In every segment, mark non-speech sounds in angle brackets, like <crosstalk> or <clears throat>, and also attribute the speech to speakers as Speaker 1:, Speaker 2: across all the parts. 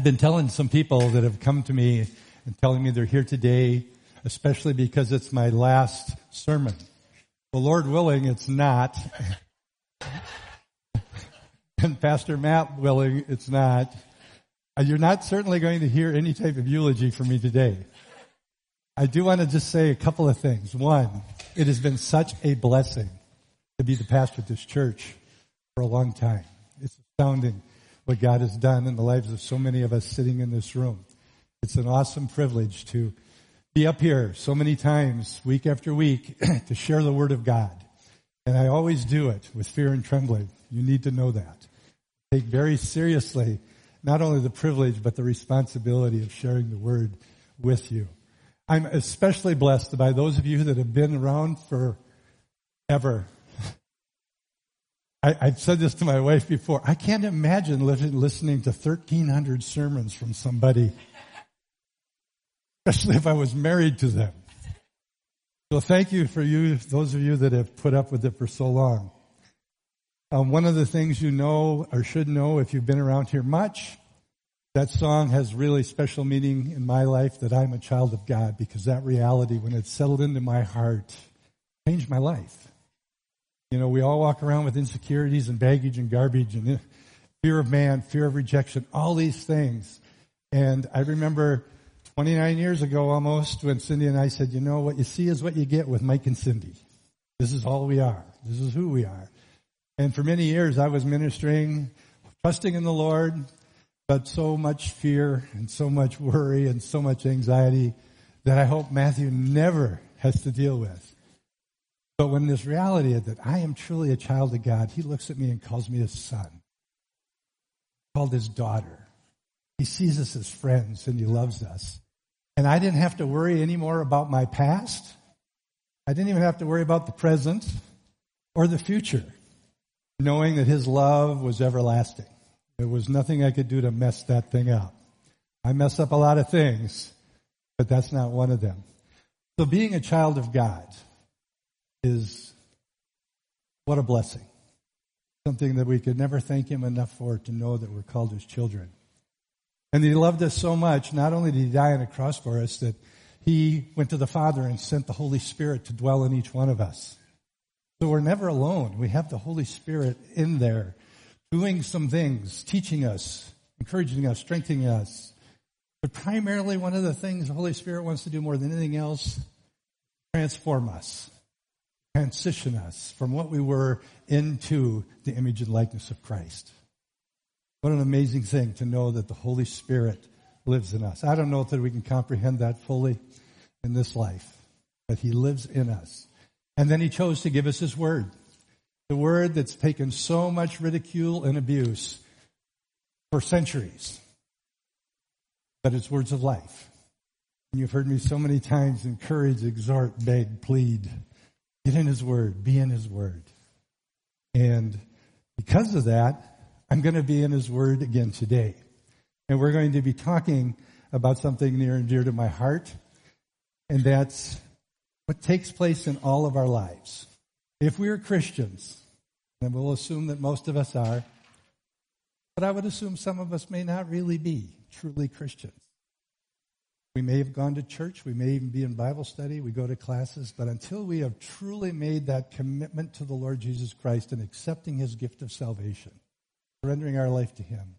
Speaker 1: I've been telling some people that have come to me and telling me they're here today, especially because it's my last sermon. Well, Lord willing, it's not. <laughs> and Pastor Matt willing, it's not. Uh, you're not certainly going to hear any type of eulogy from me today. I do want to just say a couple of things. One, it has been such a blessing to be the pastor of this church for a long time. It's astounding what God has done in the lives of so many of us sitting in this room. It's an awesome privilege to be up here so many times, week after week, <clears throat> to share the Word of God. And I always do it with fear and trembling. You need to know that. Take very seriously not only the privilege, but the responsibility of sharing the Word with you. I'm especially blessed by those of you that have been around forever. I, have said this to my wife before. I can't imagine listening to 1,300 sermons from somebody, especially if I was married to them. So thank you for you, those of you that have put up with it for so long. Um, one of the things you know or should know if you've been around here much, that song has really special meaning in my life that I'm a child of God because that reality, when it settled into my heart, changed my life. You know, we all walk around with insecurities and baggage and garbage and fear of man, fear of rejection, all these things. And I remember 29 years ago almost when Cindy and I said, you know, what you see is what you get with Mike and Cindy. This is all we are. This is who we are. And for many years I was ministering, trusting in the Lord, but so much fear and so much worry and so much anxiety that I hope Matthew never has to deal with. But when this reality that I am truly a child of God, he looks at me and calls me his son, called his daughter. He sees us as friends and he loves us. And I didn't have to worry anymore about my past. I didn't even have to worry about the present or the future, knowing that his love was everlasting. There was nothing I could do to mess that thing up. I mess up a lot of things, but that's not one of them. So being a child of God, is what a blessing. Something that we could never thank Him enough for to know that we're called His children. And He loved us so much, not only did He die on a cross for us, that He went to the Father and sent the Holy Spirit to dwell in each one of us. So we're never alone. We have the Holy Spirit in there doing some things, teaching us, encouraging us, strengthening us. But primarily one of the things the Holy Spirit wants to do more than anything else, transform us transition us from what we were into the image and likeness of Christ. What an amazing thing to know that the Holy Spirit lives in us. I don't know that we can comprehend that fully in this life, but He lives in us. And then He chose to give us His Word. The Word that's taken so much ridicule and abuse for centuries. But it's words of life. And you've heard me so many times encourage, exhort, beg, plead Get in His Word. Be in His Word. And because of that, I'm going to be in His Word again today. And we're going to be talking about something near and dear to my heart. And that's what takes place in all of our lives. If we are Christians, and we'll assume that most of us are, but I would assume some of us may not really be truly Christians. We may have gone to church. We may even be in Bible study. We go to classes. But until we have truly made that commitment to the Lord Jesus Christ and accepting his gift of salvation, surrendering our life to him,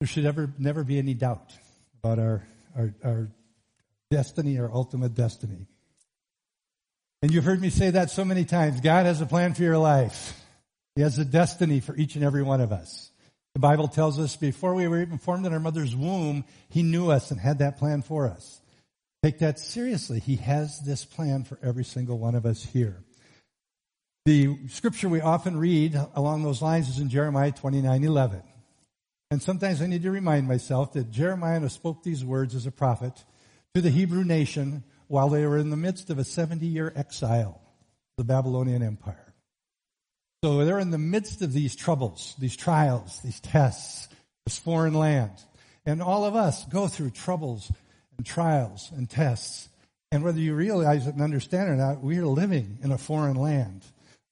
Speaker 1: there should ever, never be any doubt about our, our, our destiny, our ultimate destiny. And you've heard me say that so many times. God has a plan for your life. He has a destiny for each and every one of us. The Bible tells us before we were even formed in our mother's womb, He knew us and had that plan for us. Take that seriously. He has this plan for every single one of us here. The scripture we often read along those lines is in Jeremiah 29 11. And sometimes I need to remind myself that Jeremiah spoke these words as a prophet to the Hebrew nation while they were in the midst of a 70 year exile, the Babylonian Empire. So they're in the midst of these troubles, these trials, these tests, this foreign land. And all of us go through troubles and trials and tests. And whether you realize it and understand it or not, we are living in a foreign land.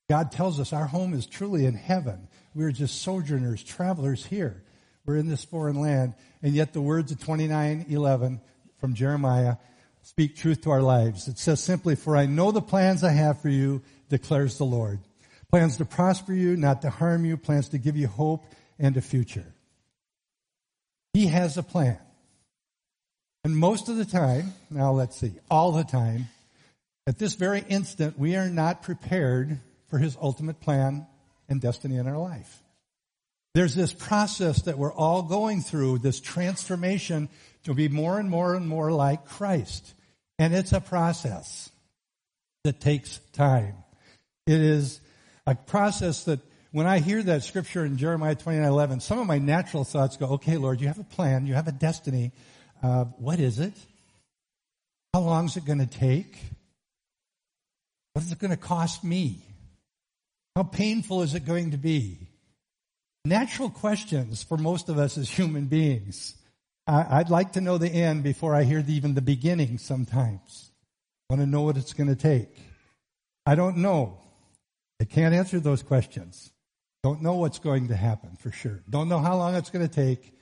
Speaker 1: God tells us our home is truly in heaven. We are just sojourners, travelers here. We're in this foreign land, and yet the words of 29:11 from Jeremiah speak truth to our lives. It says simply, "For I know the plans I have for you," declares the Lord. Plans to prosper you, not to harm you, plans to give you hope and a future. He has a plan. And most of the time, now let's see, all the time, at this very instant, we are not prepared for His ultimate plan and destiny in our life. There's this process that we're all going through, this transformation to be more and more and more like Christ. And it's a process that takes time. It is a process that when I hear that scripture in Jeremiah 29, 11, some of my natural thoughts go, okay, Lord, you have a plan, you have a destiny. Uh, what is it? How long is it going to take? What is it going to cost me? How painful is it going to be? Natural questions for most of us as human beings. I, would like to know the end before I hear the, even the beginning sometimes. I want to know what it's going to take. I don't know. I can't answer those questions. Don't know what's going to happen for sure. Don't know how long it's going to take.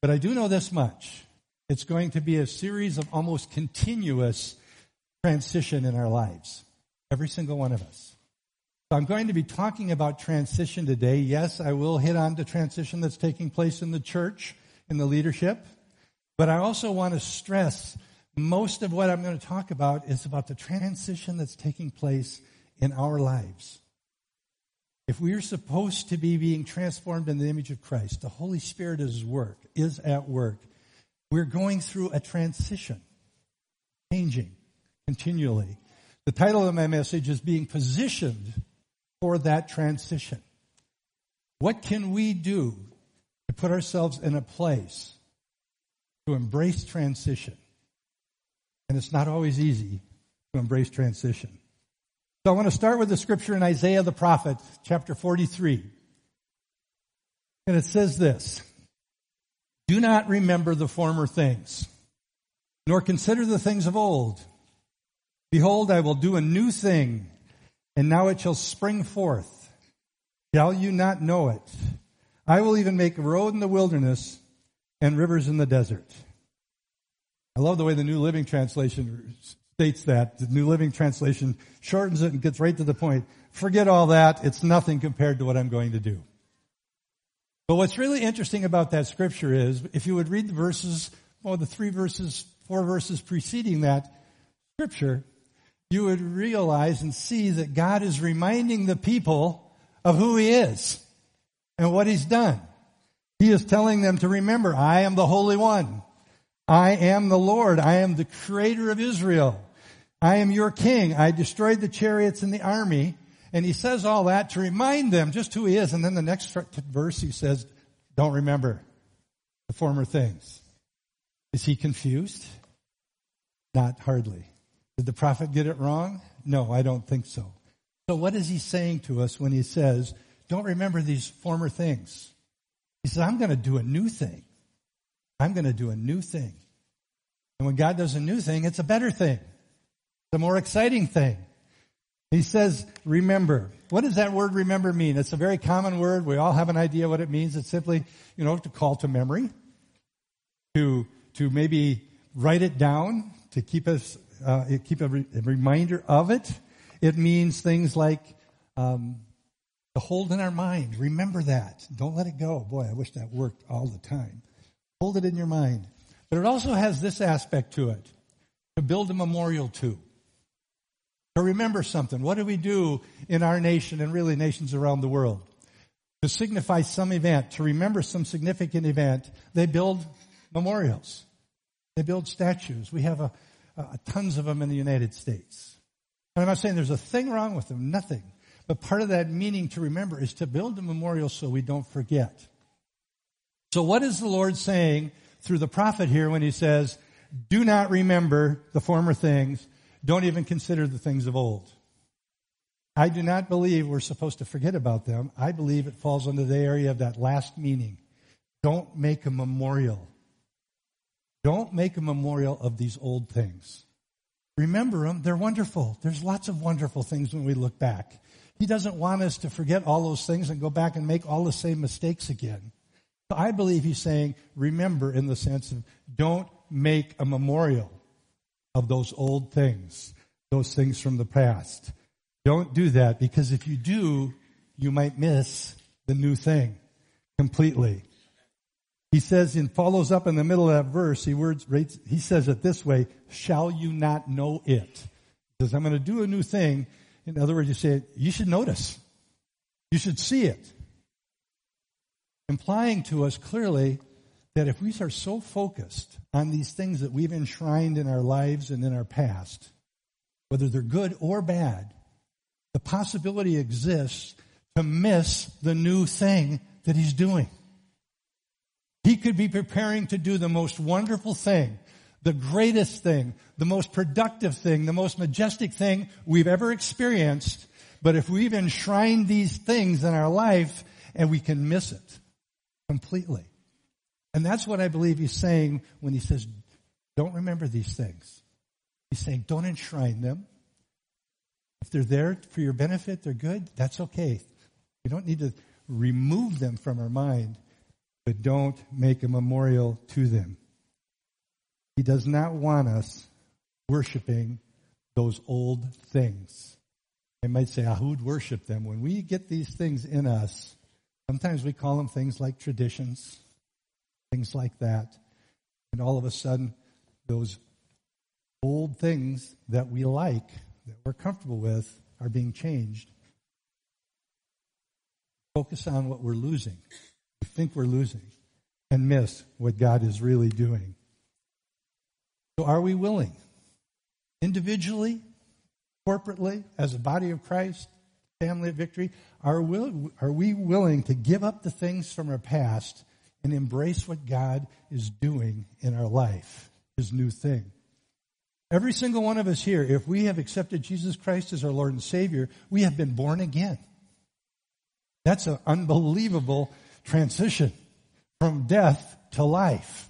Speaker 1: But I do know this much. It's going to be a series of almost continuous transition in our lives. Every single one of us. So I'm going to be talking about transition today. Yes, I will hit on the transition that's taking place in the church, in the leadership. But I also want to stress most of what I'm going to talk about is about the transition that's taking place in our lives. If we are supposed to be being transformed in the image of Christ, the Holy Spirit is work, is at work. We're going through a transition, changing continually. The title of my message is being positioned for that transition. What can we do to put ourselves in a place to embrace transition? And it's not always easy to embrace transition. So I want to start with the scripture in Isaiah the prophet, chapter 43. And it says this, Do not remember the former things, nor consider the things of old. Behold, I will do a new thing, and now it shall spring forth. Shall you not know it? I will even make a road in the wilderness and rivers in the desert. I love the way the New Living Translation states that. The New Living Translation shortens it and gets right to the point. Forget all that. It's nothing compared to what I'm going to do. But what's really interesting about that scripture is if you would read the verses, well, the three verses, four verses preceding that scripture, you would realize and see that God is reminding the people of who He is and what He's done. He is telling them to remember, I am the Holy One. I am the Lord. I am the creator of Israel. I am your king. I destroyed the chariots and the army. And he says all that to remind them just who he is. And then the next verse he says, don't remember the former things. Is he confused? Not hardly. Did the prophet get it wrong? No, I don't think so. So what is he saying to us when he says, don't remember these former things? He says, I'm going to do a new thing. I'm going to do a new thing. And when God does a new thing, it's a better thing. A more exciting thing. He says, remember. What does that word remember mean? It's a very common word. We all have an idea what it means. It's simply, you know, to call to memory, to, to maybe write it down, to keep us, uh, keep a, re- a, reminder of it. It means things like, um, to hold in our mind. Remember that. Don't let it go. Boy, I wish that worked all the time. Hold it in your mind. But it also has this aspect to it to build a memorial to. To remember something. What do we do in our nation and really nations around the world? To signify some event, to remember some significant event, they build memorials. They build statues. We have a, a, tons of them in the United States. And I'm not saying there's a thing wrong with them, nothing. But part of that meaning to remember is to build a memorial so we don't forget. So what is the Lord saying through the prophet here when he says, do not remember the former things, don't even consider the things of old? I do not believe we're supposed to forget about them. I believe it falls under the area of that last meaning. Don't make a memorial. Don't make a memorial of these old things. Remember them. They're wonderful. There's lots of wonderful things when we look back. He doesn't want us to forget all those things and go back and make all the same mistakes again. So I believe he's saying, remember in the sense of don't make a memorial of those old things, those things from the past. Don't do that because if you do, you might miss the new thing completely. He says and follows up in the middle of that verse, he words he says it this way, shall you not know it? He says, I'm going to do a new thing. In other words, you say, you should notice. You should see it. Implying to us clearly that if we are so focused on these things that we've enshrined in our lives and in our past, whether they're good or bad, the possibility exists to miss the new thing that he's doing. He could be preparing to do the most wonderful thing, the greatest thing, the most productive thing, the most majestic thing we've ever experienced. But if we've enshrined these things in our life and we can miss it completely. And that's what I believe he's saying when he says, don't remember these things. He's saying, don't enshrine them. If they're there for your benefit, they're good. That's okay. We don't need to remove them from our mind but don't make a memorial to them. He does not want us worshiping those old things. I might say, ah, who'd worship them? When we get these things in us, sometimes we call them things like traditions, things like that. And all of a sudden, those old things that we like, that we're comfortable with, are being changed. Focus on what we're losing we think we're losing and miss what God is really doing. So, are we willing, individually, corporately, as a body of Christ, family of victory, are, are we willing to give up the things from our past and embrace what God is doing in our life, His new thing? Every single one of us here, if we have accepted Jesus Christ as our Lord and Savior, we have been born again. That's an unbelievable transition from death to life.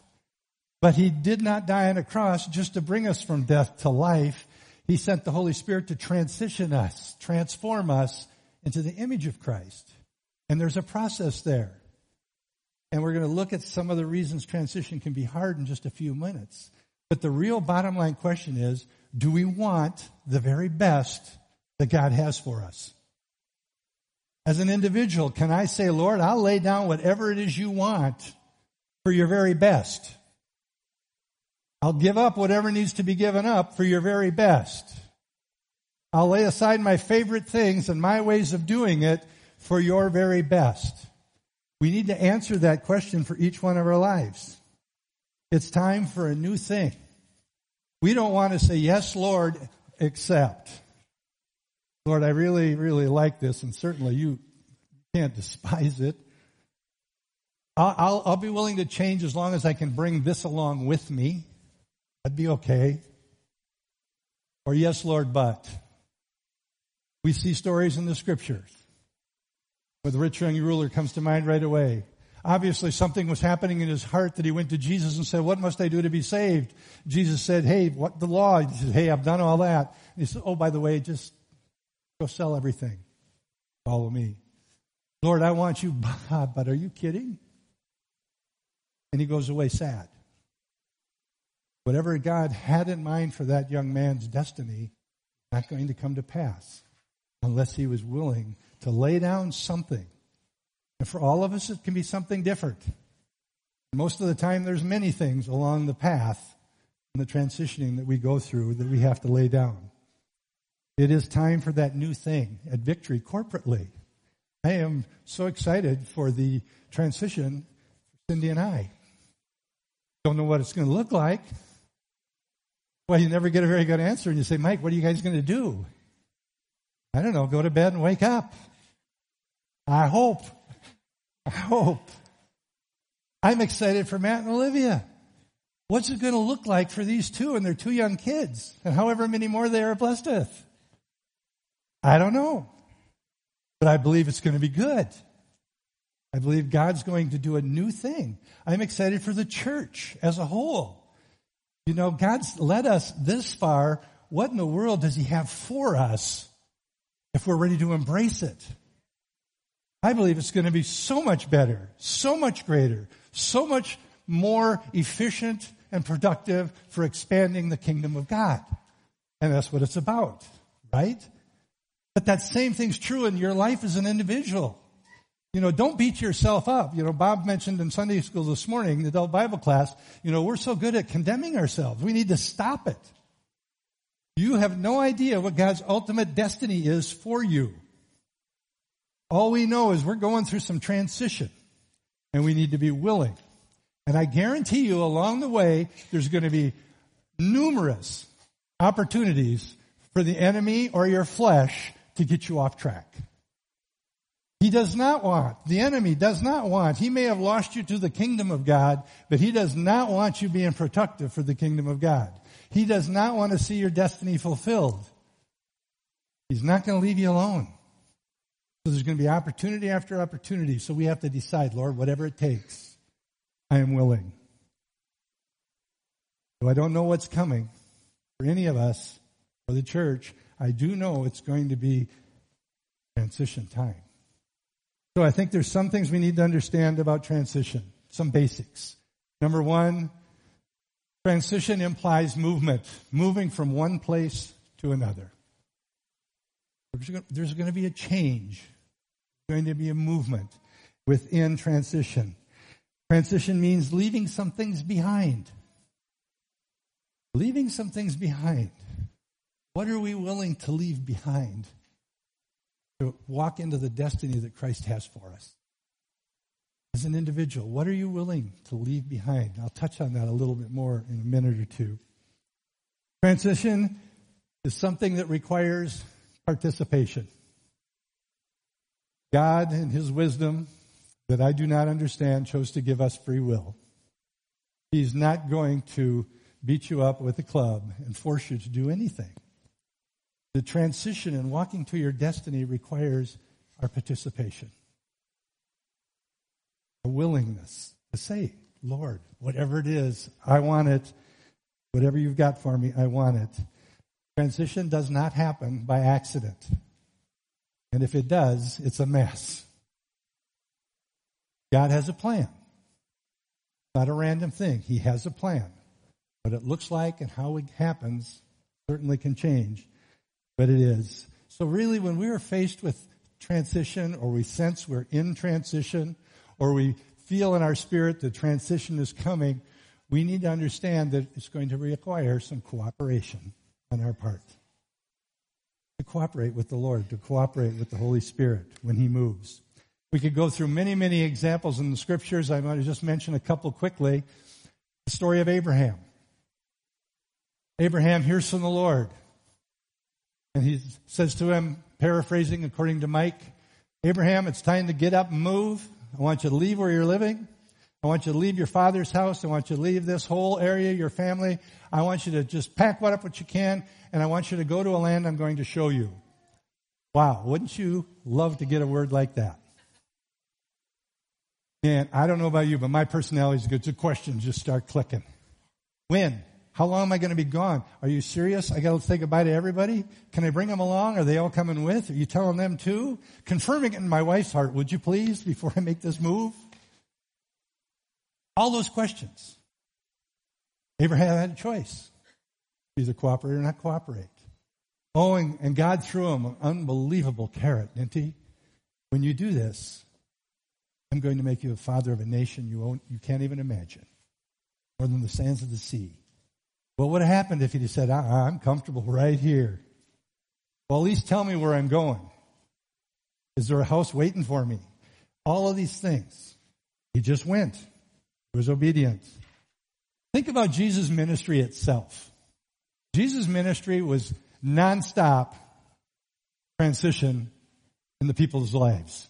Speaker 1: But he did not die on a cross just to bring us from death to life. He sent the Holy Spirit to transition us, transform us into the image of Christ. And there's a process there. And we're going to look at some of the reasons transition can be hard in just a few minutes. But the real bottom line question is, do we want the very best that God has for us? As an individual, can I say, Lord, I'll lay down whatever it is you want for your very best? I'll give up whatever needs to be given up for your very best. I'll lay aside my favorite things and my ways of doing it for your very best. We need to answer that question for each one of our lives. It's time for a new thing. We don't want to say, yes, Lord, accept. Lord, I really, really like this, and certainly you can't <laughs> despise it. I'll, I'll, I'll, be willing to change as long as I can bring this along with me. That'd be okay. Or yes, Lord, but. We see stories in the scriptures where the rich young ruler comes to mind right away. Obviously, something was happening in his heart that he went to Jesus and said, What must I do to be saved? Jesus said, Hey, what the law? He said, Hey, I've done all that. And he said, Oh, by the way, just Go sell everything. Follow me. Lord, I want you, <laughs> but are you kidding? And he goes away sad. Whatever God had in mind for that young man's destiny, not going to come to pass unless he was willing to lay down something. And for all of us, it can be something different. Most of the time, there's many things along the path and the transitioning that we go through that we have to lay down. It is time for that new thing at Victory corporately. I am so excited for the transition for Cindy and I. Don't know what it's going to look like. Well, you never get a very good answer, and you say, Mike, what are you guys going to do? I don't know, go to bed and wake up. I hope. I hope. I'm excited for Matt and Olivia. What's it going to look like for these two and their two young kids, and however many more they are blessed with? I don't know. But I believe it's going to be good. I believe God's going to do a new thing. I'm excited for the church as a whole. You know, God's led us this far. What in the world does He have for us if we're ready to embrace it? I believe it's going to be so much better, so much greater, so much more efficient and productive for expanding the kingdom of God. And that's what it's about, right? But that same thing's true in your life as an individual. You know, don't beat yourself up. You know, Bob mentioned in Sunday school this morning, the adult Bible class, you know, we're so good at condemning ourselves. We need to stop it. You have no idea what God's ultimate destiny is for you. All we know is we're going through some transition and we need to be willing. And I guarantee you along the way, there's going to be numerous opportunities for the enemy or your flesh to get you off track. He does not want, the enemy does not want, he may have lost you to the kingdom of God, but he does not want you being productive for the kingdom of God. He does not want to see your destiny fulfilled. He's not going to leave you alone. So there's going to be opportunity after opportunity. So we have to decide, Lord, whatever it takes, I am willing. So I don't know what's coming for any of us or the church. I do know it's going to be transition time. So I think there's some things we need to understand about transition, some basics. Number one, transition implies movement, moving from one place to another. There's going to be a change, there's going to be a movement within transition. Transition means leaving some things behind. Leaving some things behind. What are we willing to leave behind to walk into the destiny that Christ has for us. As an individual, what are you willing to leave behind? I'll touch on that a little bit more in a minute or two. Transition is something that requires participation. God, in His wisdom that I do not understand, chose to give us free will. He's not going to beat you up with a club and force you to do anything. The transition and walking to your destiny requires our participation. Willingness to say, Lord, whatever it is, I want it. Whatever you've got for me, I want it. Transition does not happen by accident. And if it does, it's a mess. God has a plan. Not a random thing. He has a plan. What it looks like and how it happens certainly can change but it is. So really when we are faced with transition or we sense we're in transition or we feel in our spirit the transition is coming, we need to understand that it's going to require some cooperation on our part. To cooperate with the Lord, to cooperate with the Holy Spirit when He moves. We could go through many, many examples in the scriptures. I want to just mention a couple quickly. The story of Abraham. Abraham hears from the Lord. And he says to him, paraphrasing according to Mike, Abraham, it's time to get up and move. I want you to leave where you're living. I want you to leave your father's house. I want you to leave this whole area, your family. I want you to just pack what up what you can, and I want you to go to a land I'm going to show you. Wow, wouldn't you love to get a word like that? Man, I don't know about you, but my personality is good. The questions just start clicking. When? How long am I going to be gone? Are you serious? I got to say goodbye to everybody? Can I bring them along? Are they all coming with? Are you telling them too? Confirming it in my wife's heart, would you please, before I make this move? All those questions. Abraham had a choice. Either cooperate or not cooperate. Oh, and, and God threw him an unbelievable carrot, didn't he? When you do this, I'm going to make you a father of a nation you, you can't even imagine, more than the sands of the sea. What would have happened if he'd said, uh-uh, I'm comfortable right here? Well, at least tell me where I'm going. Is there a house waiting for me? All of these things. He just went. He was obedient. Think about Jesus' ministry itself. Jesus' ministry was nonstop transition in the people's lives.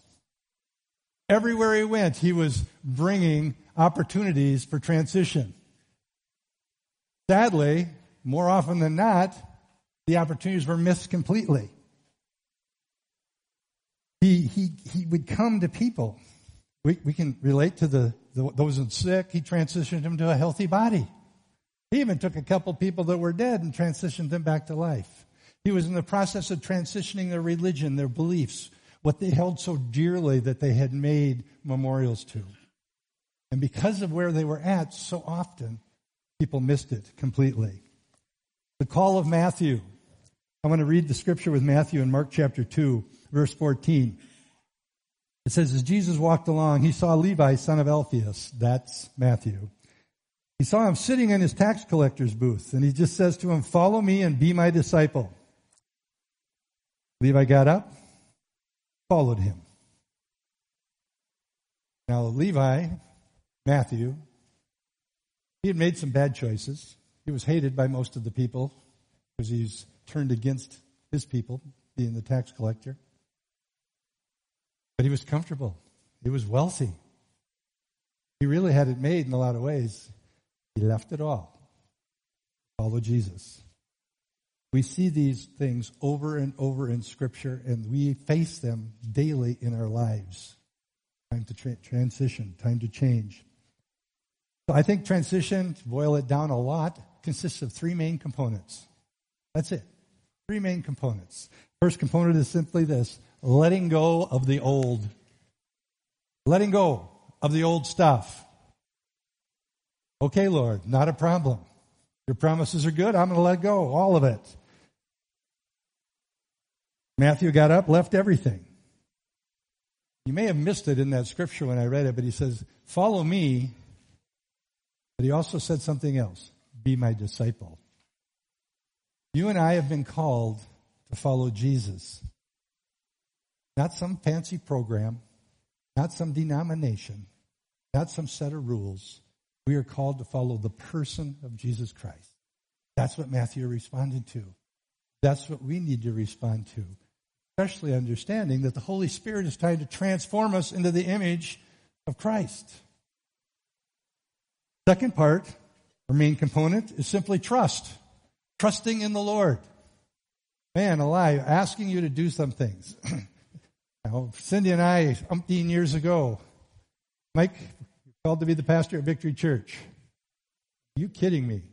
Speaker 1: Everywhere he went, he was bringing opportunities for transition. Sadly, more often than not, the opportunities were missed completely. He, he, he would come to people. We, we can relate to the, the those in sick. He transitioned them to a healthy body. He even took a couple people that were dead and transitioned them back to life. He was in the process of transitioning their religion, their beliefs, what they held so dearly that they had made memorials to. And because of where they were at, so often people missed it completely. The call of Matthew. I want to read the scripture with Matthew in Mark chapter 2, verse 14. It says, as Jesus walked along, he saw Levi, son of Alphaeus. That's Matthew. He saw him sitting in his tax collector's booth, and he just says to him, follow me and be my disciple. Levi got up, followed him. Now, Levi, Matthew, he had made some bad choices. He was hated by most of the people because he's turned against his people, being the tax collector. But he was comfortable. He was wealthy. He really had it made in a lot of ways. He left it all. Follow Jesus. We see these things over and over in Scripture, and we face them daily in our lives. Time to tra- transition, time to change. So I think transition, to boil it down a lot, consists of three main components. That's it. Three main components. First component is simply this letting go of the old. Letting go of the old stuff. Okay, Lord, not a problem. Your promises are good. I'm going to let go, all of it. Matthew got up, left everything. You may have missed it in that scripture when I read it, but he says, Follow me. But he also said something else Be my disciple. You and I have been called to follow Jesus. Not some fancy program, not some denomination, not some set of rules. We are called to follow the person of Jesus Christ. That's what Matthew responded to. That's what we need to respond to especially understanding that the Holy Spirit is trying to transform us into the image of Christ. Second part, or main component, is simply trust. Trusting in the Lord. Man alive, asking you to do some things. <clears throat> now, Cindy and I, umpteen years ago, Mike, called to be the pastor at Victory Church. Are you kidding me?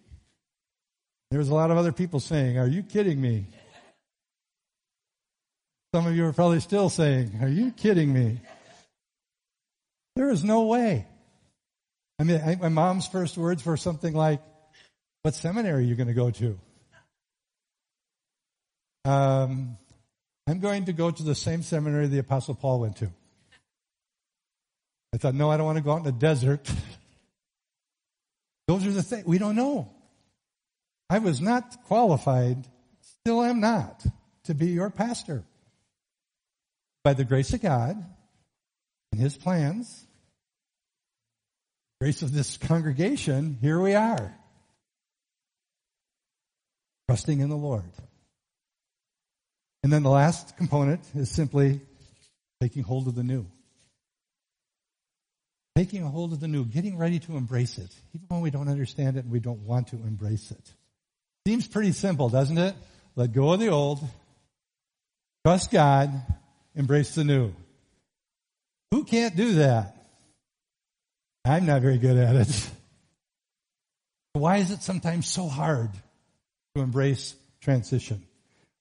Speaker 1: There was a lot of other people saying, Are you kidding me? Some of you are probably still saying, Are you kidding me? There is no way. I mean, I, my mom's first words were something like, What seminary are you going to go to? Um, I'm going to go to the same seminary the Apostle Paul went to. I thought, no, I don't want to go out in the desert. <laughs> Those are the things we don't know. I was not qualified, still am not, to be your pastor by the grace of God and His plans, grace of this congregation, here we are. Trusting in the Lord. And then the last component is simply taking hold of the new. Taking a hold of the new, getting ready to embrace it, even when we don't understand it and we don't want to embrace it. Seems pretty simple, doesn't it? Let go of the old, trust God, embrace the new. Who can't do that? I'm not very good at it. Why is it sometimes so hard to embrace transition?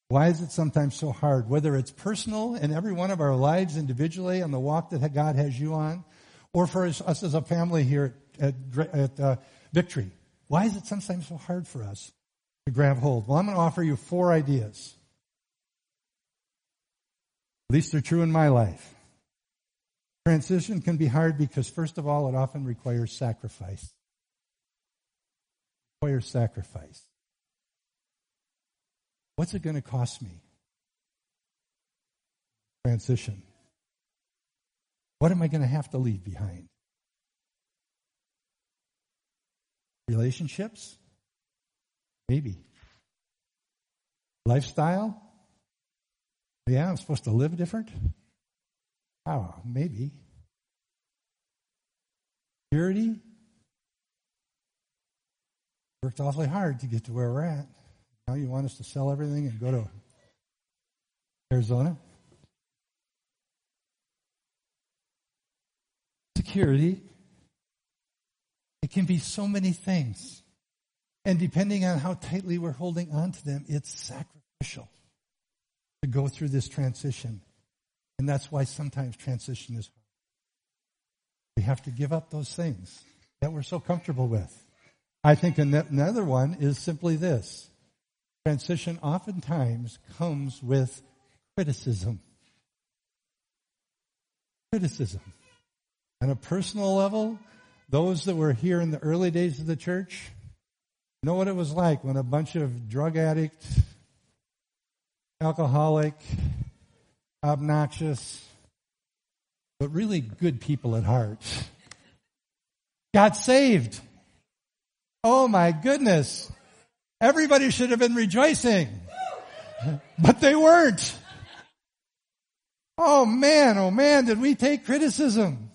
Speaker 1: Why is it sometimes so hard, whether it's personal in every one of our lives individually on the walk that God has you on, or for us, as a family here at, at uh, Victory? Why is it sometimes so hard for us to grab hold? Well, I'm going to offer you four ideas at least they're true in my life. Transition can be hard because, first of all, it often requires sacrifice. It requires sacrifice. What's it going to cost me? Transition. What am I going to have to leave behind? Relationships? Maybe. Lifestyle? Yeah, I'm supposed to live different? Oh, maybe. Purity? Worked awfully hard to get to where we're at. Now you want us to sell everything and go to Arizona? Security. It can be so many things. And depending on how tightly we're holding on to them, it's sacrificial to go through this transition. And that's why sometimes transition is hard. We have to give up those things that we're so comfortable with. I think another one is simply this. Transition oftentimes comes with criticism. Criticism. On a personal level, those that were here in the early days of the church know what it was like when a bunch of drug addict, alcoholic, obnoxious, but really good people at heart <laughs> got saved. Oh my goodness. Everybody should have been rejoicing. <laughs> But they weren't. Oh man, oh man, did we take criticism?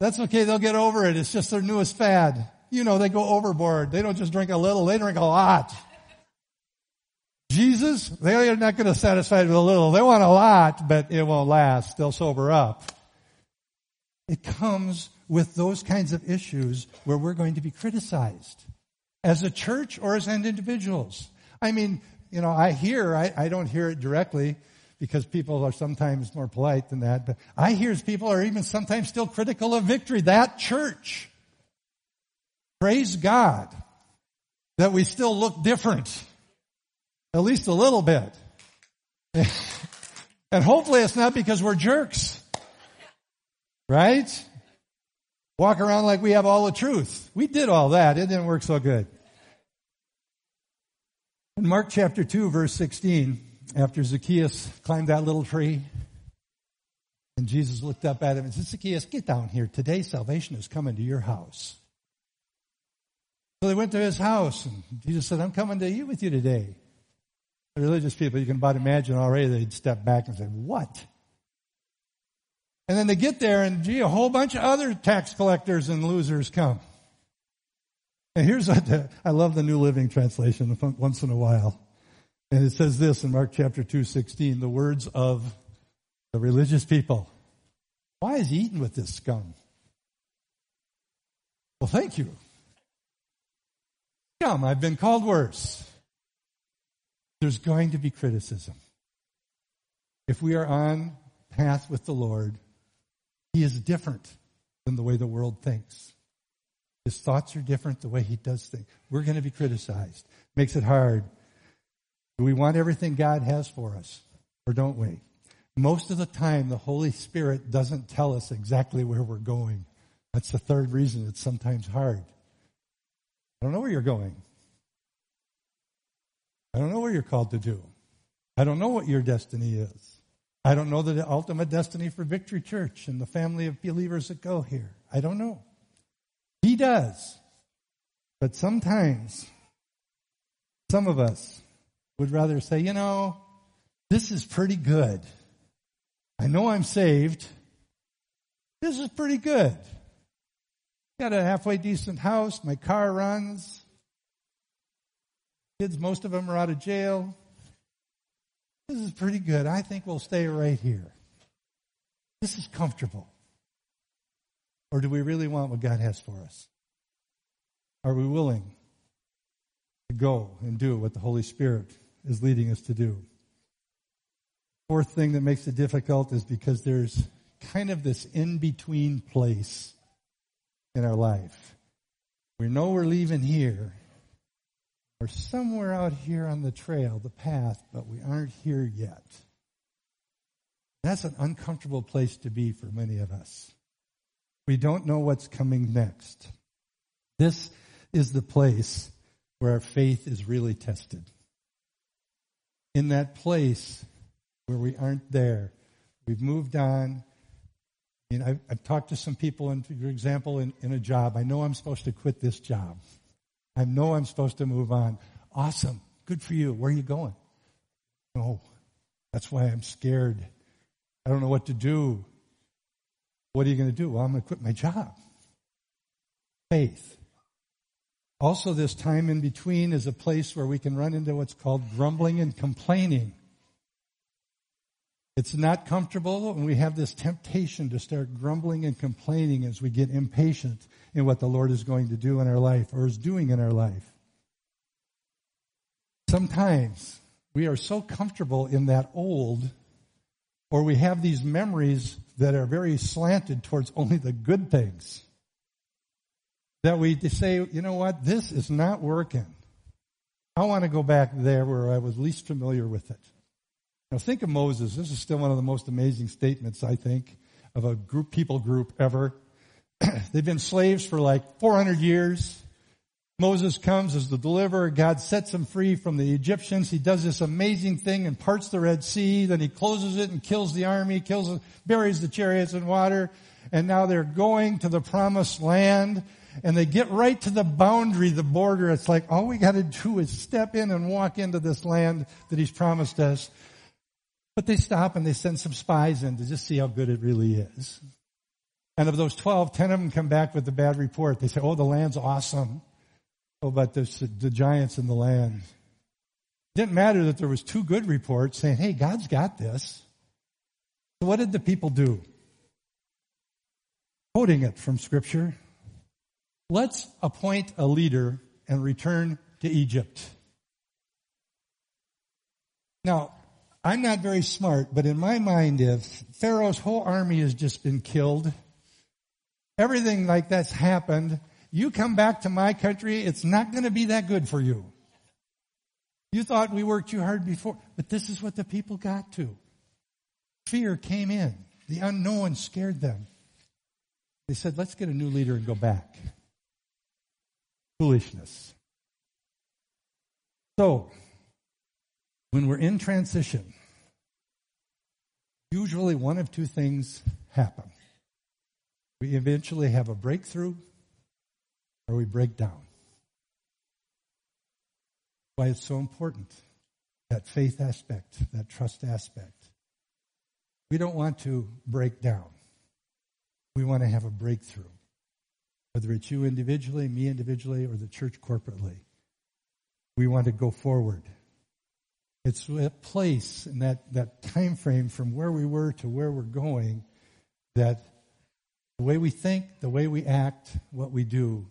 Speaker 1: That's okay, they'll get over it. It's just their newest fad. You know, they go overboard. They don't just drink a little, they drink a lot. Jesus, they are not going to satisfy with a little. They want a lot, but it won't last. They'll sober up. It comes with those kinds of issues where we're going to be criticized as a church or as individuals. I mean, you know, I hear, I, I don't hear it directly because people are sometimes more polite than that, but I hear people are even sometimes still critical of victory. That church. Praise God that we still look different. At least a little bit. <laughs> and hopefully it's not because we're jerks. Right? Walk around like we have all the truth. We did all that. It didn't work so good. In Mark chapter 2 verse 16, after Zacchaeus climbed that little tree, and Jesus looked up at him and said, Zacchaeus, get down here. Today salvation is coming to your house. So they went to his house and Jesus said, I'm coming to eat with you today. Religious people, you can about imagine already, they'd step back and say, what? And then they get there and gee, a whole bunch of other tax collectors and losers come. And here's what the, I love the New Living Translation once in a while. And it says this in Mark chapter 2, 16, the words of the religious people. Why is he eating with this scum? Well, thank you. Scum, I've been called worse. There's going to be criticism. If we are on path with the Lord, He is different than the way the world thinks. His thoughts are different the way he does things. We're going to be criticized. Makes it hard. Do we want everything God has for us? Or don't we? Most of the time, the Holy Spirit doesn't tell us exactly where we're going. That's the third reason it's sometimes hard. I don't know where you're going. I don't know what you're called to do. I don't know what your destiny is. I don't know the ultimate destiny for Victory Church and the family of believers that go here. I don't know. He does. But sometimes, some of us would rather say, you know, this is pretty good. I know I'm saved. This is pretty good. Got a halfway decent house. My car runs. Kids, most of them are out of jail. This is pretty good. I think we'll stay right here. This is comfortable. Or do we really want what God has for us? Are we willing to go and do what the Holy Spirit is leading us to do? Fourth thing that makes it difficult is because there's kind of this in between place in our life. We know we're leaving here. We're somewhere out here on the trail, the path, but we aren't here yet. That's an uncomfortable place to be for many of us. We don't know what's coming next. This is the place where our faith is really tested. In that place where we aren't there, we've moved on. I've, I've talked to some people, and for example, in, in a job, I know I'm supposed to quit this job. I know I'm supposed to move on. Awesome. Good for you. Where are you going? No. That's why I'm scared. I don't know what to do. What are you going to do? Well, I'm going to quit my job. Faith. Also, this time in between is a place where we can run into what's called grumbling and complaining. It's not comfortable, and we have this temptation to start grumbling and complaining as we get impatient in what the Lord is going to do in our life or is doing in our life. Sometimes we are so comfortable in that old or we have these memories that are very slanted towards only the good things. That we say, you know what, this is not working. I want to go back there where I was least familiar with it. Now think of Moses. This is still one of the most amazing statements, I think, of a group, people group ever. <clears throat> They've been slaves for like 400 years. Moses comes as the deliverer. God sets him free from the Egyptians. He does this amazing thing and parts the Red Sea. Then he closes it and kills the army, kills, buries the chariots in water. And now they're going to the promised land and they get right to the boundary, the border. It's like all we got to do is step in and walk into this land that he's promised us. But they stop and they send some spies in to just see how good it really is. And of those 12, 10 of them come back with a bad report. They say, oh, the land's awesome. Oh, but there's the giants in the land. It didn't matter that there was two good reports saying, hey, God's got this. So what did the people do? Quoting it from scripture. Let's appoint a leader and return to Egypt. Now, I'm not very smart, but in my mind, if Pharaoh's whole army has just been killed, everything like that's happened, you come back to my country, it's not going to be that good for you. You thought we worked too hard before, but this is what the people got to. Fear came in. The unknown scared them. They said, let's get a new leader and go back. Foolishness. So, when we're in transition, usually one of two things happen. We eventually have a breakthrough or we break down. Why it's so important. That faith aspect, that trust aspect. We don't want to break down. We want to have a breakthrough. Whether it's you individually, me individually, or the church corporately. We want to go forward. It's that place and that, that time frame from where we were to where we're going that the way we think, the way we act, what we do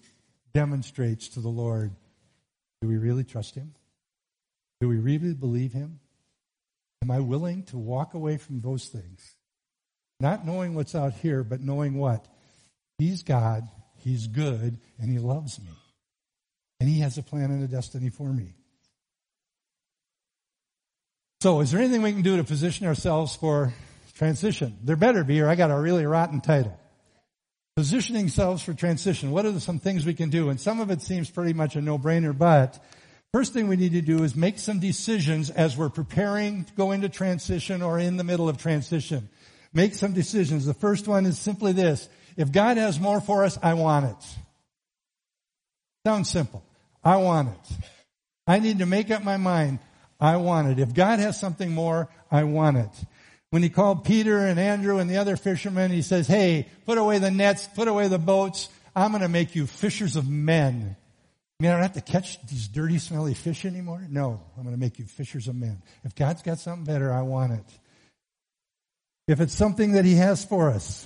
Speaker 1: demonstrates to the Lord do we really trust Him? Do we really believe Him? Am I willing to walk away from those things? Not knowing what's out here, but knowing what? He's God, He's good, and He loves me. And He has a plan and a destiny for me. So, is there anything we can do to position ourselves for transition? There better be, or I got a really rotten title. Positioning ourselves for transition. What are some things we can do? And some of it seems pretty much a no-brainer, but first thing we need to do is make some decisions as we're preparing to go into transition or in the middle of transition. Make some decisions. The first one is simply this. If God has more for us, I want it. Sounds simple. I want it. I need to make up my mind. I want it. If God has something more, I want it. When he called Peter and Andrew and the other fishermen, he says, hey, put away the nets, put away the boats. I'm going to make you fishers of men. I mean, I don't have to catch these dirty, smelly fish anymore. No, I'm going to make you fishers of men. If God's got something better, I want it. If it's something that he has for us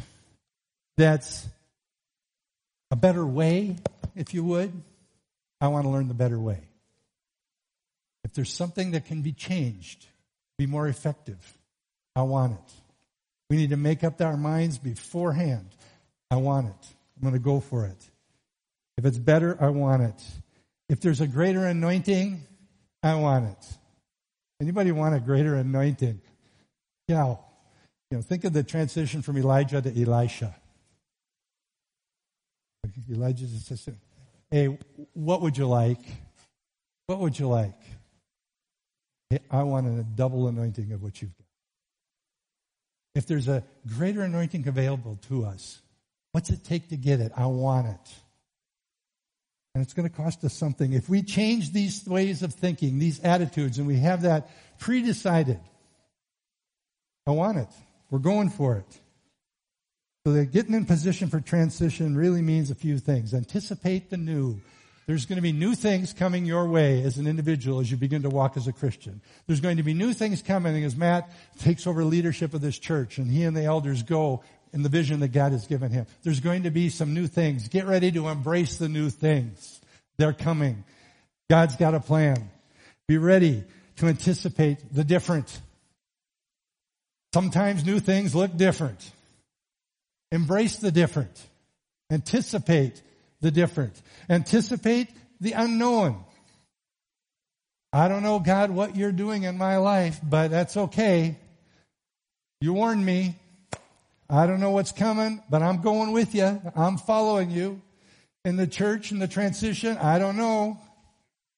Speaker 1: that's a better way, if you would, I want to learn the better way. There's something that can be changed, be more effective, I want it. We need to make up our minds beforehand. I want it. I'm going to go for it. If it's better, I want it. If there's a greater anointing, I want it. Anybody want a greater anointing? Yeah. You know, think of the transition from Elijah to Elisha. Elijah's assistant. Hey, what would you like? What would you like? I want a double anointing of what you've got. If there's a greater anointing available to us, what's it take to get it? I want it. And it's going to cost us something. If we change these ways of thinking, these attitudes, and we have that pre-decided, I want it. We're going for it. So that getting in position for transition really means a few things. Anticipate the new. There's going to be new things coming your way as an individual as you begin to walk as a Christian. There's going to be new things coming as Matt takes over leadership of this church and he and the elders go in the vision that God has given him. There's going to be some new things. Get ready to embrace the new things. They're coming. God's got a plan. Be ready to anticipate the different. Sometimes new things look different. Embrace the different. Anticipate the different. Anticipate the unknown. I don't know, God, what you're doing in my life, but that's okay. You warned me. I don't know what's coming, but I'm going with you. I'm following you. In the church and the transition, I don't know.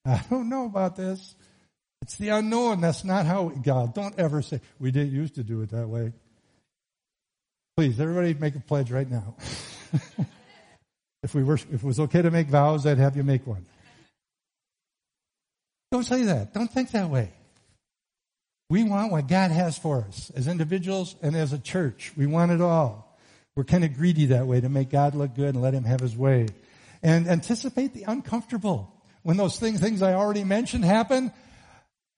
Speaker 1: I don't know about this. It's the unknown. That's not how God. Don't ever say, we didn't used to do it that way. Please, everybody make a pledge right now. <laughs> if we were, if it was okay to make vows, I'd have you make one. Don't say that. Don't think that way. We want what God has for us as individuals and as a church. We want it all. We're kind of greedy that way to make God look good and let Him have His way. And anticipate the uncomfortable. When those things, things I already mentioned happen,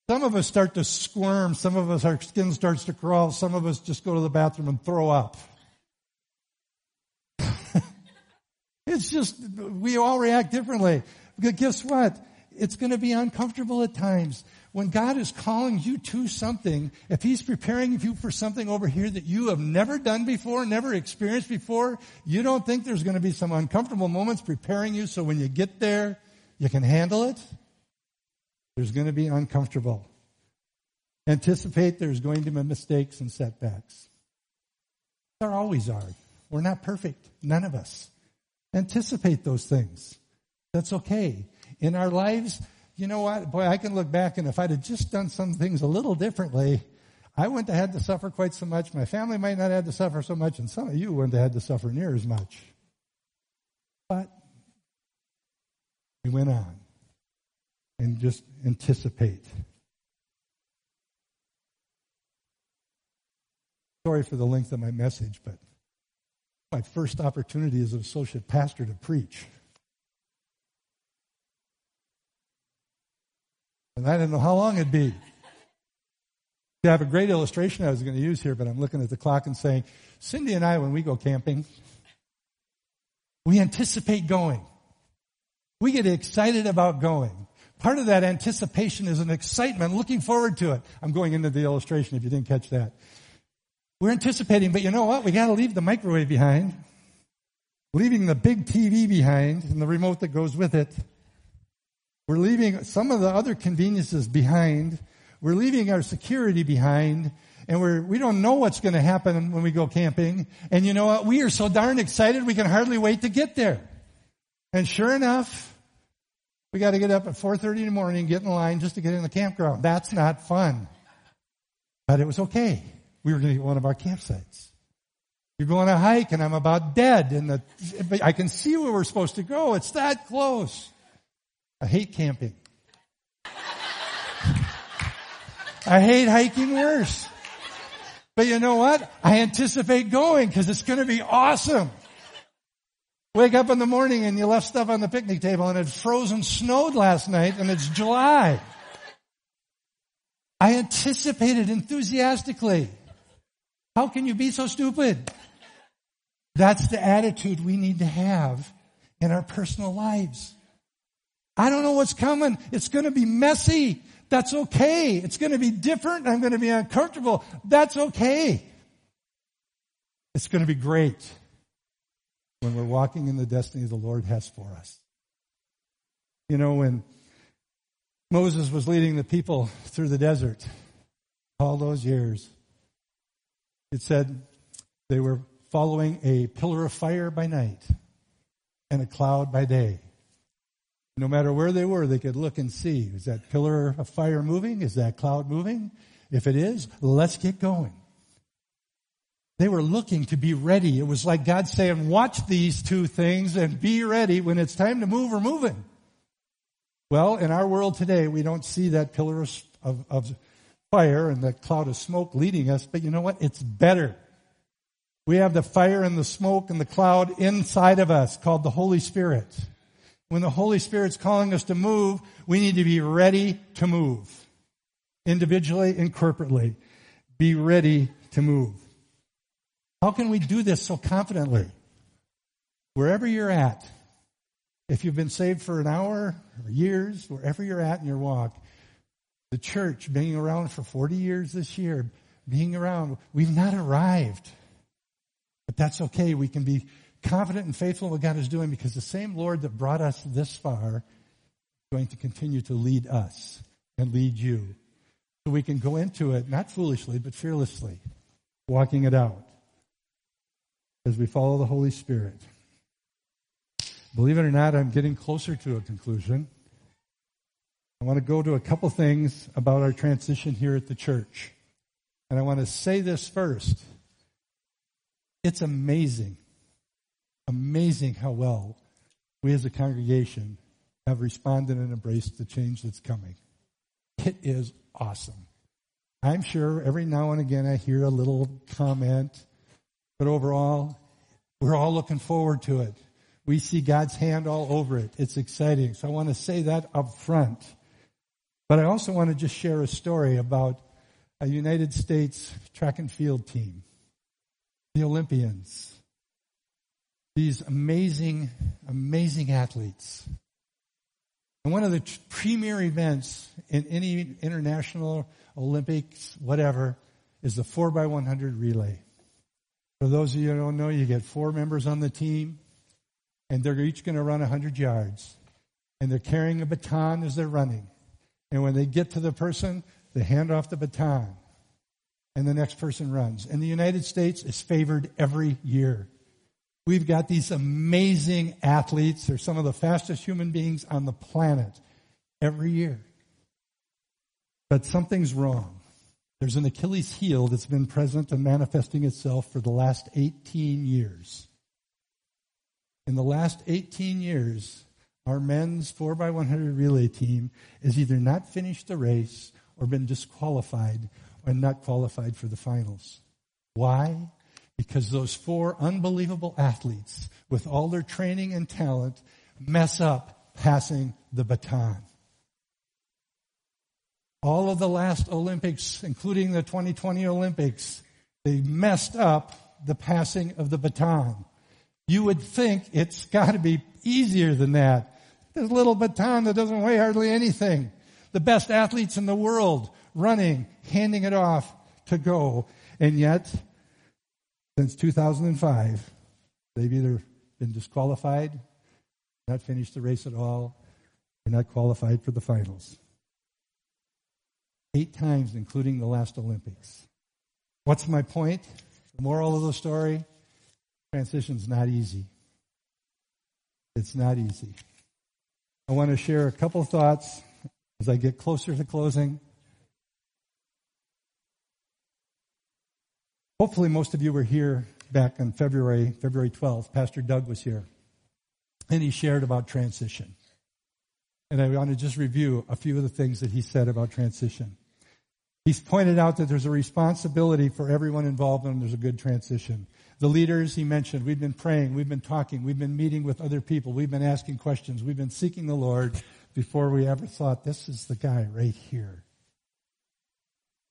Speaker 1: some of us start to squirm. Some of us, our skin starts to crawl. Some of us just go to the bathroom and throw up. It's just, we all react differently. But guess what? It's going to be uncomfortable at times. When God is calling you to something, if He's preparing you for something over here that you have never done before, never experienced before, you don't think there's going to be some uncomfortable moments preparing you so when you get there, you can handle it? There's going to be uncomfortable. Anticipate there's going to be mistakes and setbacks. There always are. We're not perfect. None of us. Anticipate those things. That's okay. In our lives, you know what? Boy, I can look back and if I'd have just done some things a little differently, I wouldn't have had to suffer quite so much. My family might not have had to suffer so much, and some of you wouldn't have had to suffer near as much. But we went on and just anticipate. Sorry for the length of my message, but my first opportunity as an associate pastor to preach. And I didn't know how long it'd be. I have a great illustration I was going to use here, but I'm looking at the clock and saying, Cindy and I, when we go camping, we anticipate going. We get excited about going. Part of that anticipation is an excitement, looking forward to it. I'm going into the illustration if you didn't catch that. We're anticipating, but you know what? We gotta leave the microwave behind. Leaving the big TV behind and the remote that goes with it. We're leaving some of the other conveniences behind. We're leaving our security behind and we're, we don't know what's going to happen when we go camping. And you know what? We are so darn excited we can hardly wait to get there. And sure enough, we got to get up at 4.30 in the morning, get in line just to get in the campground. That's not fun. But it was okay. We were going to get one of our campsites. You're going on a hike and I'm about dead and the, I can see where we're supposed to go. It's that close. I hate camping. I hate hiking worse. But you know what? I anticipate going because it's going to be awesome. Wake up in the morning and you left stuff on the picnic table and it frozen snowed last night and it's July. I anticipated enthusiastically. How can you be so stupid? That's the attitude we need to have in our personal lives. I don't know what's coming. It's going to be messy. That's okay. It's going to be different. I'm going to be uncomfortable. That's okay. It's going to be great when we're walking in the destiny the Lord has for us. You know, when Moses was leading the people through the desert all those years, it said they were following a pillar of fire by night and a cloud by day. No matter where they were, they could look and see. Is that pillar of fire moving? Is that cloud moving? If it is, let's get going. They were looking to be ready. It was like God saying, watch these two things and be ready when it's time to move or moving. Well, in our world today, we don't see that pillar of, of, of fire and the cloud of smoke leading us, but you know what? It's better. We have the fire and the smoke and the cloud inside of us called the Holy Spirit. When the Holy Spirit's calling us to move, we need to be ready to move. Individually and corporately. Be ready to move. How can we do this so confidently? Wherever you're at, if you've been saved for an hour or years, wherever you're at in your walk, the church being around for 40 years this year, being around. We've not arrived. But that's okay. We can be confident and faithful in what God is doing because the same Lord that brought us this far is going to continue to lead us and lead you. So we can go into it, not foolishly, but fearlessly, walking it out as we follow the Holy Spirit. Believe it or not, I'm getting closer to a conclusion. I want to go to a couple things about our transition here at the church. And I want to say this first. It's amazing, amazing how well we as a congregation have responded and embraced the change that's coming. It is awesome. I'm sure every now and again I hear a little comment, but overall, we're all looking forward to it. We see God's hand all over it. It's exciting. So I want to say that up front. But I also want to just share a story about a United States track and field team, the Olympians. These amazing, amazing athletes. And one of the premier events in any international Olympics, whatever, is the 4x100 relay. For those of you who don't know, you get four members on the team, and they're each going to run 100 yards. And they're carrying a baton as they're running. And when they get to the person, they hand off the baton. And the next person runs. And the United States is favored every year. We've got these amazing athletes. They're some of the fastest human beings on the planet every year. But something's wrong. There's an Achilles heel that's been present and manifesting itself for the last 18 years. In the last 18 years, our men's 4x100 relay team has either not finished the race or been disqualified or not qualified for the finals. Why? Because those four unbelievable athletes, with all their training and talent, mess up passing the baton. All of the last Olympics, including the 2020 Olympics, they messed up the passing of the baton. You would think it's got to be easier than that. This little baton that doesn't weigh hardly anything. The best athletes in the world running, handing it off to go. And yet, since 2005, they've either been disqualified, not finished the race at all, or not qualified for the finals. Eight times, including the last Olympics. What's my point? The moral of the story? Transition's not easy. It's not easy. I want to share a couple thoughts as I get closer to closing. Hopefully most of you were here back on February, February 12th. Pastor Doug was here. And he shared about transition. And I want to just review a few of the things that he said about transition. He's pointed out that there's a responsibility for everyone involved when there's a good transition. The leaders he mentioned, we've been praying, we've been talking, we've been meeting with other people, we've been asking questions, we've been seeking the Lord before we ever thought this is the guy right here.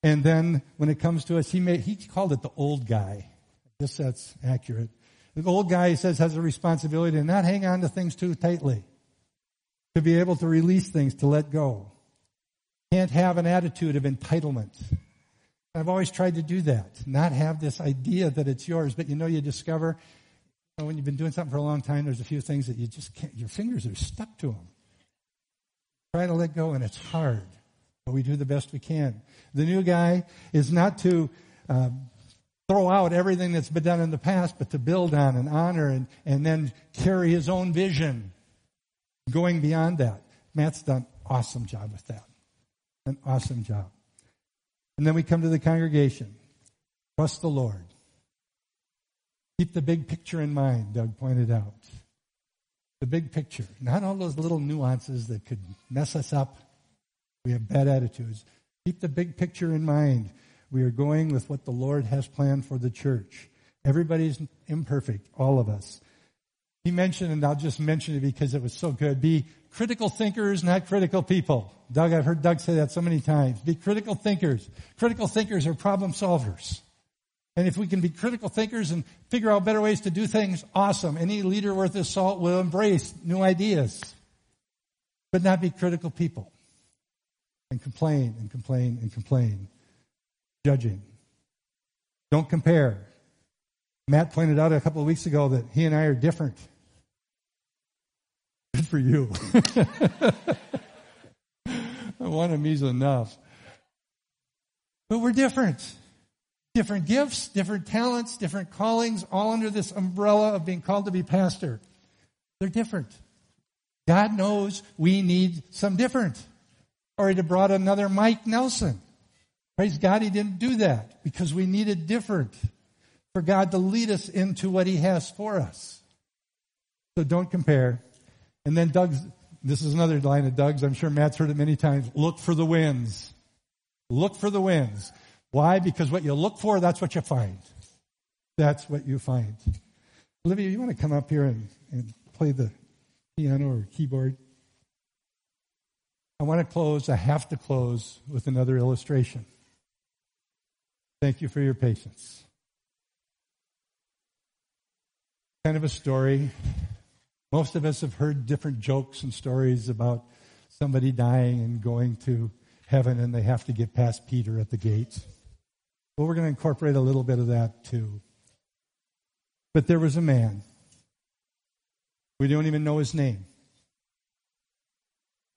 Speaker 1: And then when it comes to us, he made, he called it the old guy. I guess that's accurate. The old guy, he says, has a responsibility to not hang on to things too tightly. To be able to release things, to let go. Can't have an attitude of entitlement. I've always tried to do that, not have this idea that it's yours, but you know, you discover you know, when you've been doing something for a long time, there's a few things that you just can't, your fingers are stuck to them. Try to let go and it's hard, but we do the best we can. The new guy is not to um, throw out everything that's been done in the past, but to build on and honor and, and then carry his own vision going beyond that. Matt's done awesome job with that. An awesome job. And then we come to the congregation. Trust the Lord. Keep the big picture in mind, Doug pointed out. The big picture, not all those little nuances that could mess us up. We have bad attitudes. Keep the big picture in mind. We are going with what the Lord has planned for the church. Everybody's imperfect, all of us. He mentioned, and I'll just mention it because it was so good, be critical thinkers, not critical people. Doug, I've heard Doug say that so many times. Be critical thinkers. Critical thinkers are problem solvers. And if we can be critical thinkers and figure out better ways to do things, awesome. Any leader worth his salt will embrace new ideas. But not be critical people. And complain and complain and complain. Judging. Don't compare. Matt pointed out a couple of weeks ago that he and I are different. Good for you. One of me's enough. But we're different. Different gifts, different talents, different callings, all under this umbrella of being called to be pastor. They're different. God knows we need some different. Or he'd have brought another Mike Nelson. Praise God, he didn't do that because we needed different for God to lead us into what he has for us. So don't compare. And then Doug's, this is another line of Doug's. I'm sure Matt's heard it many times. Look for the wins. Look for the wins. Why? Because what you look for, that's what you find. That's what you find. Olivia, you want to come up here and, and play the piano or keyboard? I want to close, I have to close with another illustration. Thank you for your patience. Kind of a story. Most of us have heard different jokes and stories about somebody dying and going to heaven and they have to get past Peter at the gate. Well, we're going to incorporate a little bit of that too. But there was a man. We don't even know his name.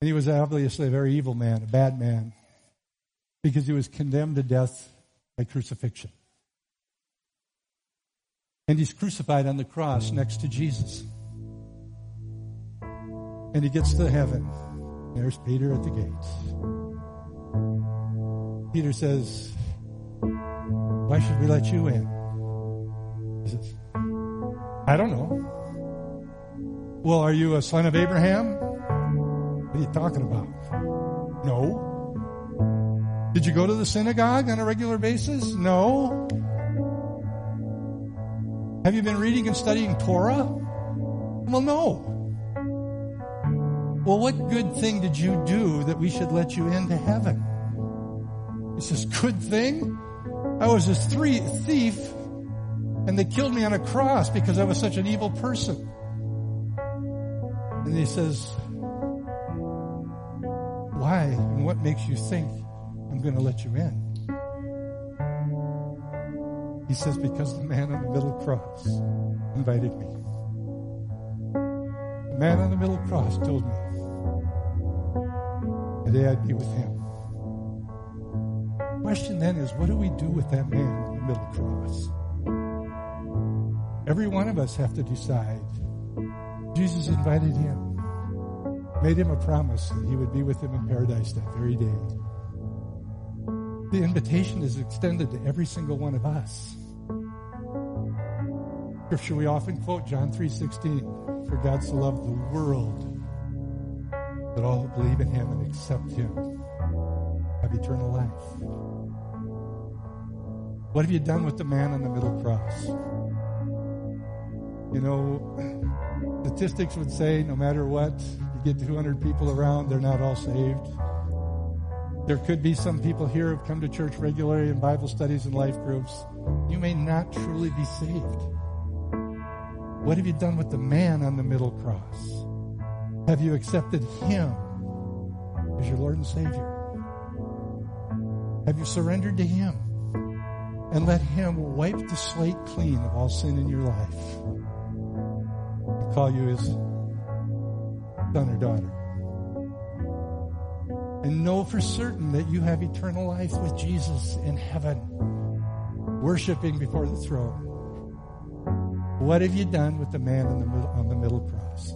Speaker 1: And he was obviously a very evil man, a bad man, because he was condemned to death by crucifixion. And he's crucified on the cross next to Jesus. And he gets to heaven. There's Peter at the gates. Peter says, Why should we let you in? He says, I don't know. Well, are you a son of Abraham? What are you talking about? No. Did you go to the synagogue on a regular basis? No. Have you been reading and studying Torah? Well, no. Well, what good thing did you do that we should let you into heaven? He says, Good thing? I was a three, thief, and they killed me on a cross because I was such an evil person. And he says, Why and what makes you think I'm going to let you in? He says, Because the man on the middle cross invited me. The man on the middle cross told me today I'd be with him. Question then is, what do we do with that man on the middle cross? Every one of us have to decide. Jesus invited him, made him a promise that he would be with him in paradise that very day. The invitation is extended to every single one of us. Scripture we often quote John 3:16, for God so loved the world that all who believe in him and accept him have eternal life. What have you done with the man on the middle cross? You know, statistics would say no matter what, you get 200 people around, they're not all saved. There could be some people here who've come to church regularly in Bible studies and life groups. You may not truly be saved. What have you done with the man on the middle cross? Have you accepted Him as your Lord and Savior? Have you surrendered to Him and let Him wipe the slate clean of all sin in your life and call you His son or daughter? And know for certain that you have eternal life with Jesus in heaven, worshiping before the throne. What have you done with the man on the middle, on the middle cross?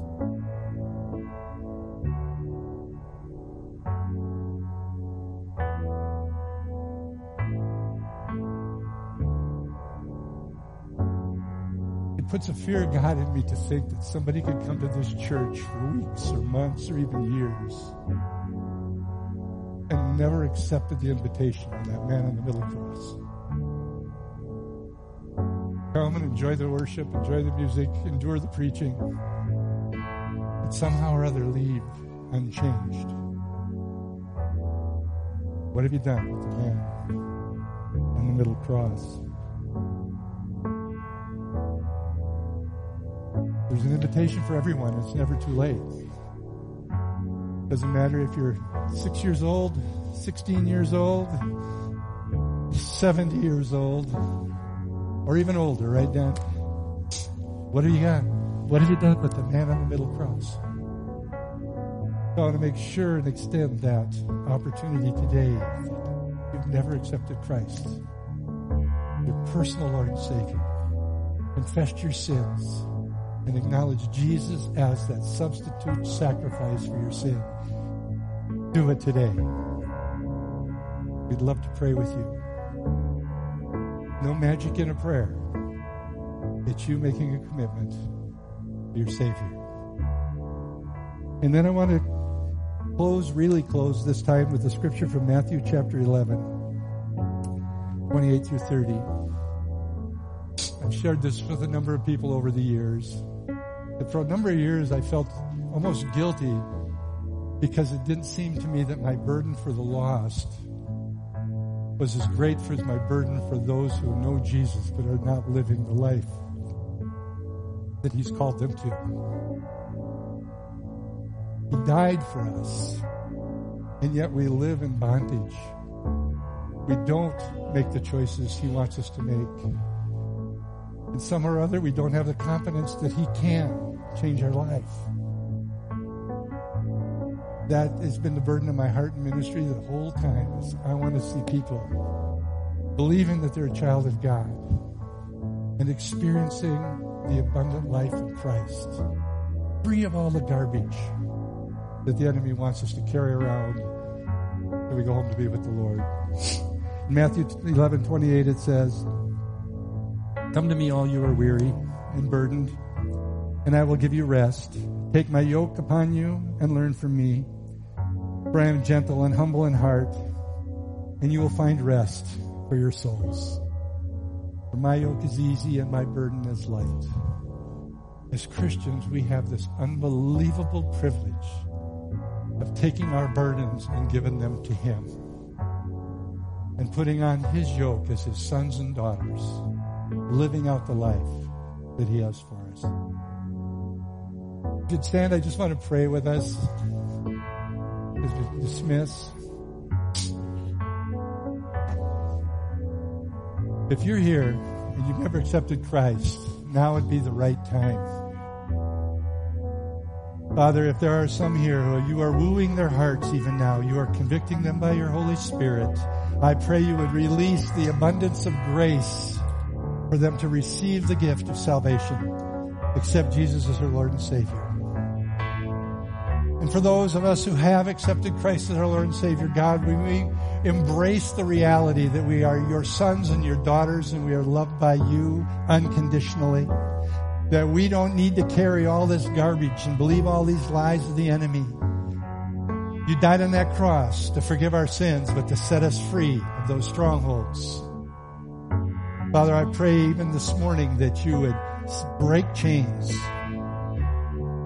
Speaker 1: It puts a fear of God in me to think that somebody could come to this church for weeks or months or even years and never accepted the invitation of that man on the middle cross. Come and enjoy the worship, enjoy the music, endure the preaching, but somehow or other leave unchanged. What have you done with the man on the middle cross? There's an invitation for everyone. It's never too late. Doesn't matter if you're six years old, 16 years old, 70 years old. Or even older, right, Dan? What have you got? What have you done with the man on the middle cross? I want to make sure and extend that opportunity today. You've never accepted Christ, your personal Lord and Savior, confessed your sins, and acknowledge Jesus as that substitute sacrifice for your sin. Do it today. We'd love to pray with you. No magic in a prayer. It's you making a commitment to your Savior. And then I want to close, really close this time with the scripture from Matthew chapter 11, 28 through 30. I've shared this with a number of people over the years. But for a number of years, I felt almost guilty because it didn't seem to me that my burden for the lost was as great as my burden for those who know Jesus but are not living the life that He's called them to. He died for us, and yet we live in bondage. We don't make the choices He wants us to make. And some or other, we don't have the confidence that He can change our life. That has been the burden of my heart and ministry the whole time. Is I want to see people believing that they're a child of God and experiencing the abundant life in Christ, free of all the garbage that the enemy wants us to carry around when we go home to be with the Lord. In Matthew 11, 28, it says, Come to me, all you are weary and burdened, and I will give you rest. Take my yoke upon you and learn from me, for I am gentle and humble in heart, and you will find rest for your souls. For my yoke is easy and my burden is light. As Christians, we have this unbelievable privilege of taking our burdens and giving them to Him and putting on His yoke as His sons and daughters, living out the life that He has for us. If you'd stand, I just want to pray with us as we dismiss. If you're here and you've never accepted Christ, now would be the right time. Father, if there are some here who you are wooing their hearts even now, you are convicting them by your Holy Spirit, I pray you would release the abundance of grace for them to receive the gift of salvation, accept Jesus as their Lord and Savior. And for those of us who have accepted Christ as our Lord and Savior, God, we, embrace the reality that we are your sons and your daughters and we are loved by you unconditionally. That we don't need to carry all this garbage and believe all these lies of the enemy. You died on that cross to forgive our sins, but to set us free of those strongholds. Father, I pray even this morning that you would break chains.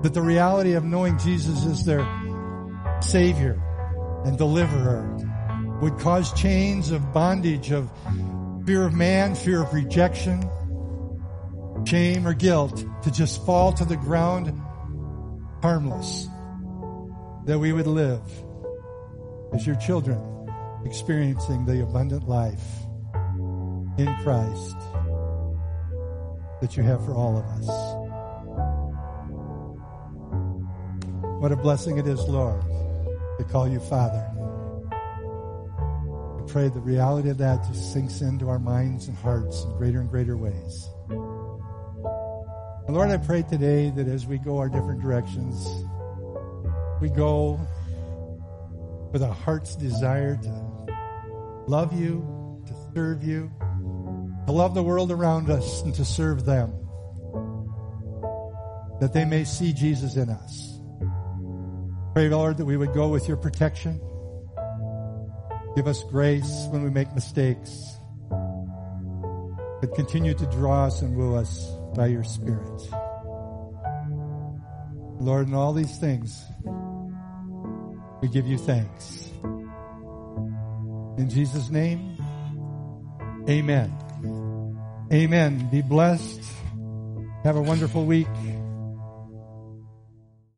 Speaker 1: That the reality of knowing Jesus as their Savior and Deliverer would cause chains of bondage, of fear of man, fear of rejection, shame or guilt to just fall to the ground harmless. That we would live as your children experiencing the abundant life in Christ that you have for all of us. What a blessing it is, Lord, to call you Father. I pray the reality of that just sinks into our minds and hearts in greater and greater ways. And Lord, I pray today that as we go our different directions, we go with a heart's desire to love you, to serve you, to love the world around us, and to serve them. That they may see Jesus in us. Pray, Lord, that we would go with your protection. Give us grace when we make mistakes. But continue to draw us and woo us by your Spirit. Lord, in all these things, we give you thanks. In Jesus' name, amen. Amen. Be blessed. Have a wonderful week.